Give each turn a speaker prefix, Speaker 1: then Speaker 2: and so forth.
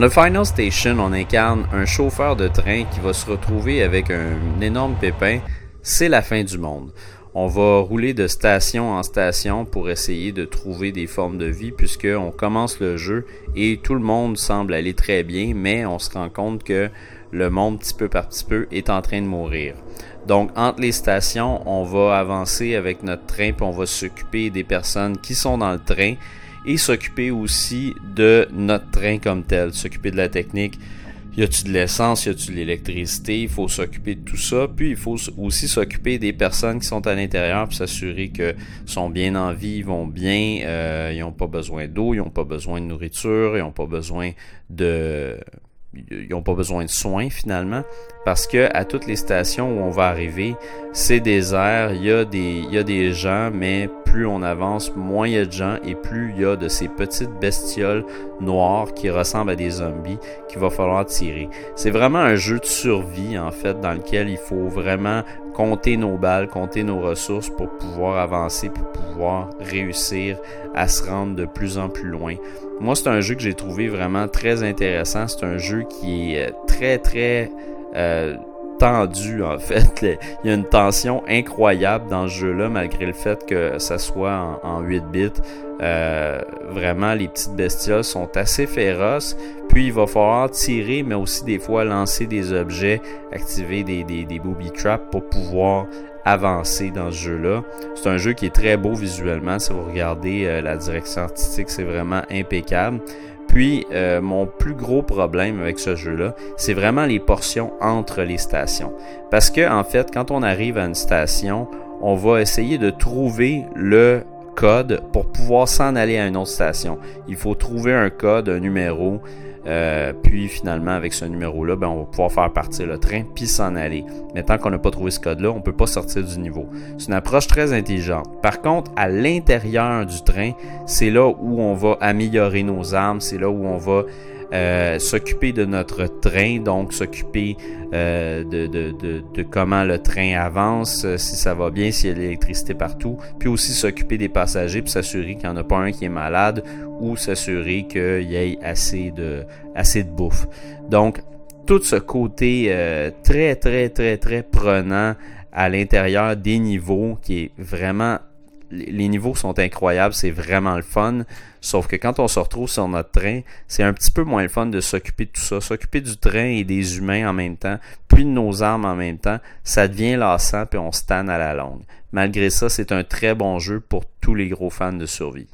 Speaker 1: Dans The Final Station, on incarne un chauffeur de train qui va se retrouver avec un énorme pépin. C'est la fin du monde. On va rouler de station en station pour essayer de trouver des formes de vie puisque on commence le jeu et tout le monde semble aller très bien, mais on se rend compte que le monde petit peu par petit peu est en train de mourir. Donc entre les stations, on va avancer avec notre train puis on va s'occuper des personnes qui sont dans le train et s'occuper aussi de notre train comme tel, s'occuper de la technique, y a-tu de l'essence, y a-tu de l'électricité, il faut s'occuper de tout ça, puis il faut aussi s'occuper des personnes qui sont à l'intérieur pour s'assurer que sont bien en vie, ils vont bien, euh, ils n'ont pas besoin d'eau, ils n'ont pas besoin de nourriture, ils n'ont pas besoin de ils n'ont pas besoin de soins finalement parce que à toutes les stations où on va arriver, c'est désert, il y a des il y a des gens mais plus on avance, moins il y a de gens et plus il y a de ces petites bestioles noires qui ressemblent à des zombies qu'il va falloir tirer. C'est vraiment un jeu de survie en fait dans lequel il faut vraiment compter nos balles, compter nos ressources pour pouvoir avancer, pour pouvoir réussir à se rendre de plus en plus loin. Moi, c'est un jeu que j'ai trouvé vraiment très intéressant. C'est un jeu qui est euh, très, très euh, tendu, en fait. Il y a une tension incroyable dans ce jeu-là, malgré le fait que ça soit en, 8 bits. Euh, vraiment, les petites bestioles sont assez féroces. Puis, il va falloir tirer, mais aussi des fois lancer des objets, activer des, des, des booby traps pour pouvoir avancer dans ce jeu-là. C'est un jeu qui est très beau visuellement. Si vous regardez euh, la direction artistique, c'est vraiment impeccable. Puis, euh, mon plus gros problème avec ce jeu-là, c'est vraiment les portions entre les stations. Parce que, en fait, quand on arrive à une station, on va essayer de trouver le code pour pouvoir s'en aller à une autre station. Il faut trouver un code, un numéro. Euh, puis finalement, avec ce numéro-là, ben, on va pouvoir faire partir le train puis s'en aller. Mais tant qu'on n'a pas trouvé ce code-là, on ne peut pas sortir du niveau. C'est une approche très intelligente. Par contre, à l'intérieur du train, c'est là où on va améliorer nos armes, c'est là où on va euh, s'occuper de notre train, donc s'occuper euh, de, de, de, de, comment le train avance, euh, si ça va bien, s'il y a de l'électricité partout, puis aussi s'occuper des passagers, puis s'assurer qu'il n'y en a pas un qui est malade, ou s'assurer qu'il y ait assez de, assez de bouffe. Donc, tout ce côté très, très, très, très prenant à l'intérieur des niveaux qui est vraiment les niveaux sont incroyables, c'est vraiment le fun. Sauf que quand on se retrouve sur notre train, c'est un petit peu moins le fun de s'occuper de tout ça. S'occuper du train et des humains en même temps, puis de nos armes en même temps, ça devient lassant puis on se tanne à la longue. Malgré ça, c'est un très bon jeu pour tous les gros fans de survie.